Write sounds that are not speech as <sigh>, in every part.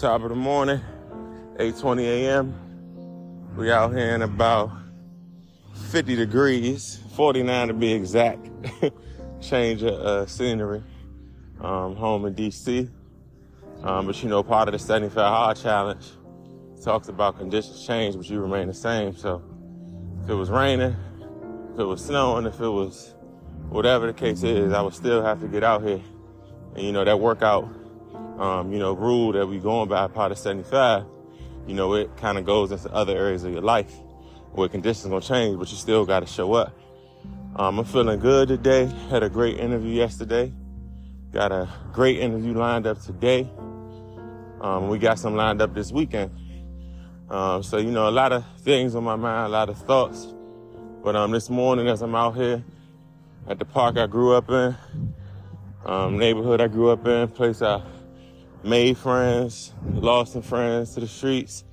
Top of the morning, 8:20 a.m. We out here in about 50 degrees, 49 to be exact. <laughs> Change of uh, scenery. Um, home in DC. Um, but you know, part of the 75 hard challenge talks about conditions change, but you remain the same. So if it was raining, if it was snowing, if it was whatever the case is, I would still have to get out here. And you know, that workout, um, you know, rule that we going by part of 75, you know, it kind of goes into other areas of your life where conditions gonna change, but you still gotta show up. Um, I'm feeling good today. Had a great interview yesterday. Got a great interview lined up today. Um, we got some lined up this weekend. Um, so, you know, a lot of things on my mind, a lot of thoughts. But um, this morning, as I'm out here at the park I grew up in, um, neighborhood I grew up in, place I made friends, lost some friends to the streets,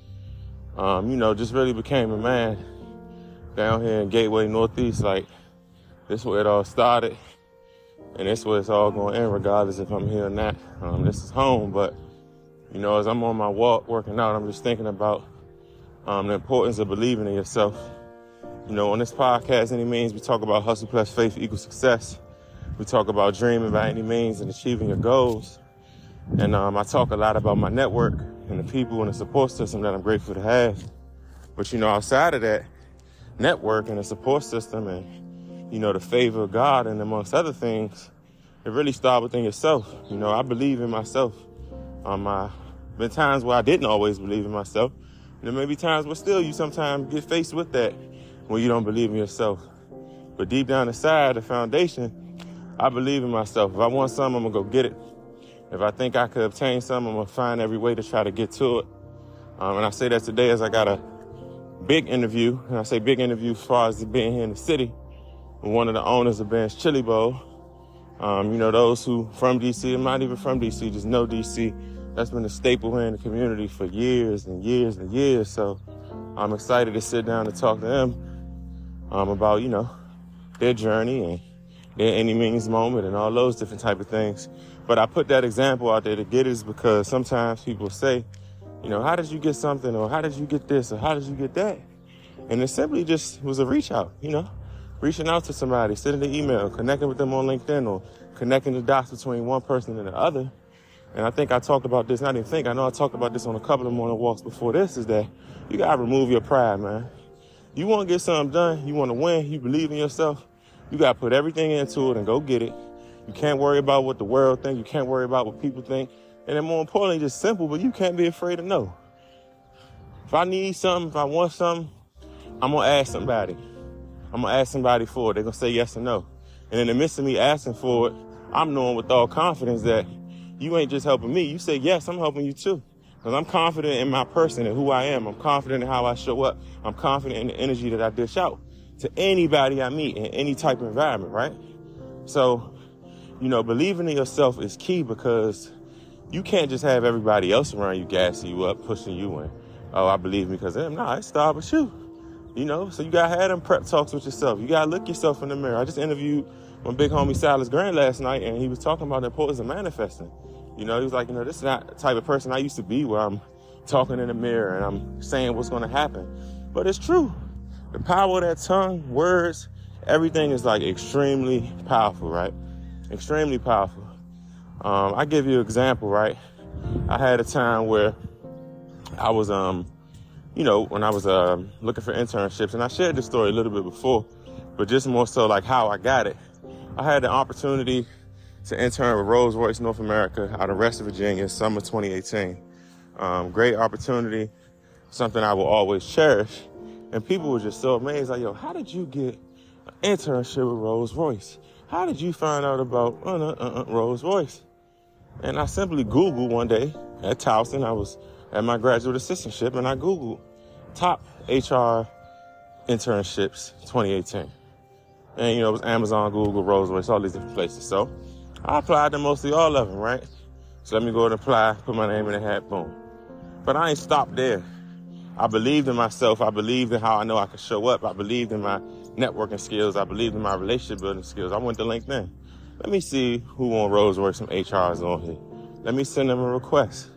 um, you know, just really became a man down here in Gateway Northeast. Like, this is where it all started. And this is where it's all going to end, regardless if I'm here or not. Um, this is home, but, you know, as I'm on my walk working out, I'm just thinking about um, the importance of believing in yourself. You know, on this podcast, any means, we talk about hustle plus faith equals success. We talk about dreaming by any means and achieving your goals. And um, I talk a lot about my network and the people and the support system that I'm grateful to have. But you know, outside of that network and the support system and you know the favor of God and amongst other things, it really starts within yourself. You know, I believe in myself. Um, I been times where I didn't always believe in myself. And there may be times where still you sometimes get faced with that when you don't believe in yourself. But deep down inside, the foundation, I believe in myself. If I want something, I'm gonna go get it. If I think I could obtain something, I'm gonna find every way to try to get to it. Um, and I say that today as I got a big interview, and I say big interview as far as being here in the city with one of the owners of Ben's Chili Bowl. Um, you know, those who from DC, I'm not even from DC, just know DC. That's been a staple here in the community for years and years and years. So I'm excited to sit down and talk to them um, about, you know, their journey and their any means moment and all those different type of things. But I put that example out there to get is because sometimes people say, you know, how did you get something or how did you get this or how did you get that? And it simply just was a reach out, you know, reaching out to somebody, sending an email, connecting with them on LinkedIn or connecting the dots between one person and the other. And I think I talked about this, I didn't think, I know I talked about this on a couple of morning walks before this, is that you gotta remove your pride, man. You wanna get something done, you wanna win, you believe in yourself, you gotta put everything into it and go get it. You can't worry about what the world think. You can't worry about what people think. And then more importantly, just simple, but you can't be afraid to know. If I need something, if I want something, I'm gonna ask somebody. I'm gonna ask somebody for it. They're gonna say yes or no. And in the midst of me asking for it, I'm knowing with all confidence that you ain't just helping me. You say yes, I'm helping you too. Because I'm confident in my person and who I am. I'm confident in how I show up. I'm confident in the energy that I dish out to anybody I meet in any type of environment, right? So you know, believing in yourself is key because you can't just have everybody else around you gassing you up, pushing you in. Oh, I believe me because them. Nah, it started but you. You know, so you gotta have them prep talks with yourself. You gotta look yourself in the mirror. I just interviewed my big homie Silas Grant last night, and he was talking about the importance of manifesting. You know, he was like, you know, this is not the type of person I used to be where I'm talking in the mirror and I'm saying what's gonna happen. But it's true. The power of that tongue, words, everything is like extremely powerful, right? Extremely powerful. Um, I give you an example, right? I had a time where I was, um, you know, when I was uh, looking for internships, and I shared this story a little bit before, but just more so like how I got it. I had the opportunity to intern with Rolls Royce North America out of West Virginia, summer 2018. Um, great opportunity, something I will always cherish. And people were just so amazed, like, yo, how did you get an internship with Rolls Royce? How did you find out about uh, uh, uh, Rolls Royce? And I simply Googled one day at Towson. I was at my graduate assistantship and I Googled top HR internships 2018. And, you know, it was Amazon, Google, Rolls Royce, all these different places. So I applied to mostly all of them, right? So let me go and apply, put my name in the hat, boom. But I ain't stopped there. I believed in myself. I believed in how I know I could show up. I believed in my networking skills. I believed in my relationship building skills. I went to LinkedIn. Let me see who on Rolls Royce some HRs on here. Let me send them a request.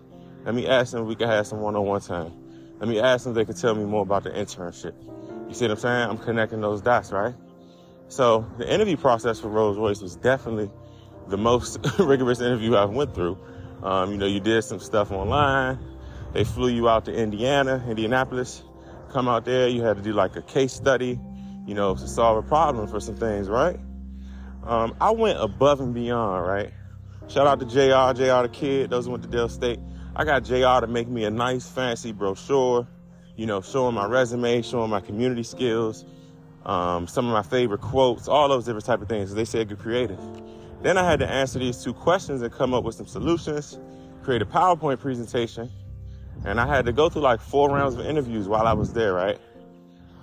Let me ask them if we can have some one-on-one time. Let me ask them if they can tell me more about the internship. You see what I'm saying? I'm connecting those dots, right? So the interview process for Rolls Royce was definitely the most <laughs> rigorous interview I've went through. Um, you know, you did some stuff online. They flew you out to Indiana, Indianapolis. Come out there, you had to do like a case study, you know, to solve a problem for some things, right? Um, I went above and beyond, right? Shout out to JR, JR the kid, those who went to Del State. I got JR to make me a nice fancy brochure, you know, showing my resume, showing my community skills, um, some of my favorite quotes, all those different type of things. They said get creative. Then I had to answer these two questions and come up with some solutions, create a PowerPoint presentation, and I had to go through like four rounds of interviews while I was there, right?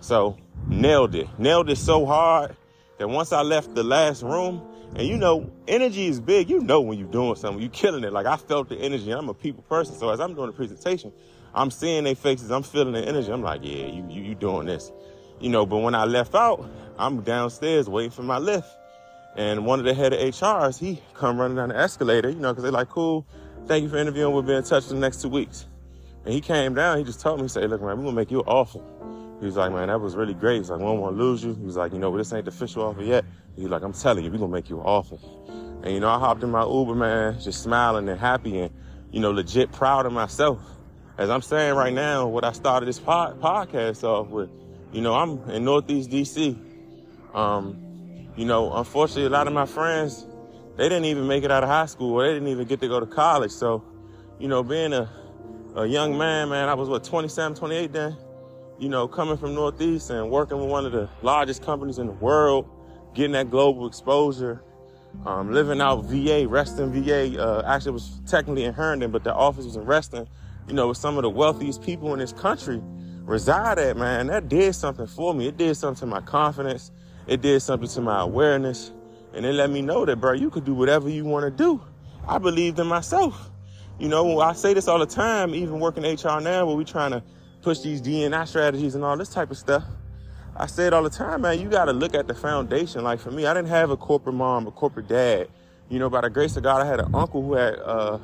So nailed it. Nailed it so hard that once I left the last room, and you know, energy is big. You know when you're doing something, you're killing it. Like I felt the energy. I'm a people person, so as I'm doing the presentation, I'm seeing their faces. I'm feeling the energy. I'm like, yeah, you you, you doing this, you know. But when I left out, I'm downstairs waiting for my lift. And one of the head of HRs, he come running down the escalator, you know, because they're like, cool, thank you for interviewing. We'll be in touch for the next two weeks. And he came down, he just told me, said, look, man, we're to make you offer. He was like, man, that was really great. He's like, we don't want to lose you. He was like, you know, but this ain't the official offer yet. He's like, I'm telling you, going to make you an offer. And, you know, I hopped in my Uber, man, just smiling and happy and, you know, legit proud of myself. As I'm saying right now, what I started this pod- podcast off with, you know, I'm in Northeast DC. Um, you know, unfortunately, a lot of my friends, they didn't even make it out of high school or they didn't even get to go to college. So, you know, being a, a young man, man, I was what, 27, 28 then, you know, coming from Northeast and working with one of the largest companies in the world, getting that global exposure, um, living out VA, Reston VA, uh, actually was technically in Herndon, but the office was in Reston, you know, with some of the wealthiest people in this country reside at, man, that did something for me. It did something to my confidence it did something to my awareness and it let me know that, bro, you could do whatever you want to do. I believed in myself. You know, I say this all the time, even working HR now, where we trying to push these D&I strategies and all this type of stuff. I say it all the time, man, you got to look at the foundation. Like for me, I didn't have a corporate mom, a corporate dad. You know, by the grace of God, I had an uncle who had, uh,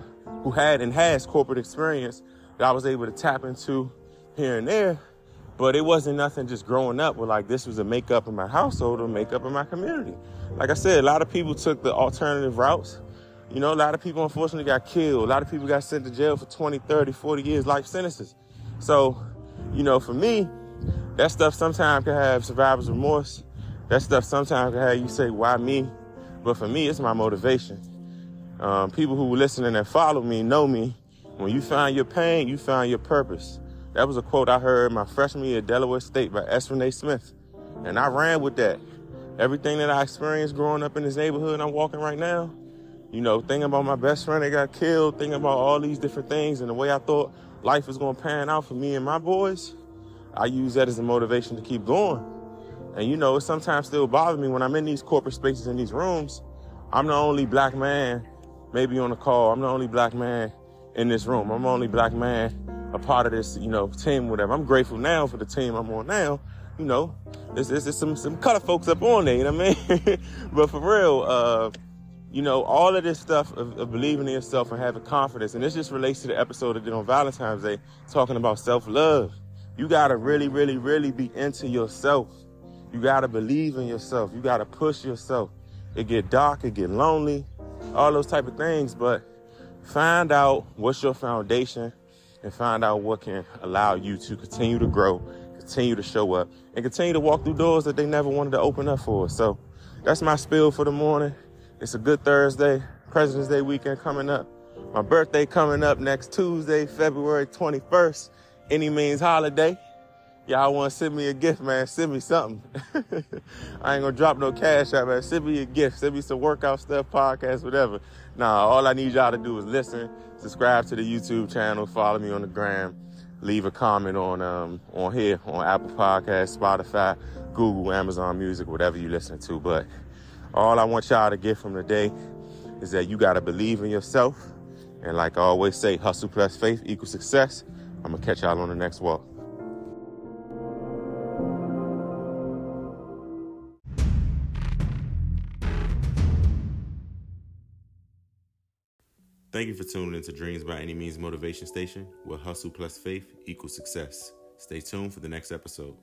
who had and has corporate experience that I was able to tap into here and there. But it wasn't nothing just growing up where like this was a makeup in my household or makeup in my community. Like I said, a lot of people took the alternative routes. You know, a lot of people unfortunately got killed. A lot of people got sent to jail for 20, 30, 40 years, life sentences. So, you know, for me, that stuff sometimes can have survivor's remorse. That stuff sometimes can have you say, why me? But for me, it's my motivation. Um, people who listen and follow me know me. When you find your pain, you find your purpose. That was a quote I heard my freshman year at Delaware State by S. Renee Smith. And I ran with that. Everything that I experienced growing up in this neighborhood I'm walking right now, you know, thinking about my best friend that got killed, thinking about all these different things and the way I thought life is going to pan out for me and my boys, I use that as a motivation to keep going. And you know, it sometimes still bothers me when I'm in these corporate spaces in these rooms. I'm the only black man, maybe on the call. I'm the only black man in this room. I'm the only black man a part of this, you know, team, whatever. I'm grateful now for the team I'm on now. You know, there's, there's, some some color folks up on there, you know what I mean? <laughs> but for real, uh, you know, all of this stuff of, of, believing in yourself and having confidence, and this just relates to the episode I did on Valentine's Day, talking about self-love. You gotta really, really, really be into yourself. You gotta believe in yourself. You gotta push yourself. It get dark, it get lonely, all those type of things, but find out what's your foundation and find out what can allow you to continue to grow, continue to show up, and continue to walk through doors that they never wanted to open up for. So that's my spill for the morning. It's a good Thursday, President's Day weekend coming up. My birthday coming up next Tuesday, February 21st. Any means holiday. Y'all want to send me a gift, man? Send me something. <laughs> I ain't gonna drop no cash out, man. Send me a gift. Send me some workout stuff, podcast, whatever. Nah, all I need y'all to do is listen, subscribe to the YouTube channel, follow me on the gram, leave a comment on um on here on Apple Podcasts, Spotify, Google, Amazon Music, whatever you listen to. But all I want y'all to get from today is that you gotta believe in yourself. And like I always say, hustle plus faith equals success. I'm gonna catch y'all on the next walk. Thank you for tuning into Dreams by Any Means Motivation Station, where hustle plus faith equals success. Stay tuned for the next episode.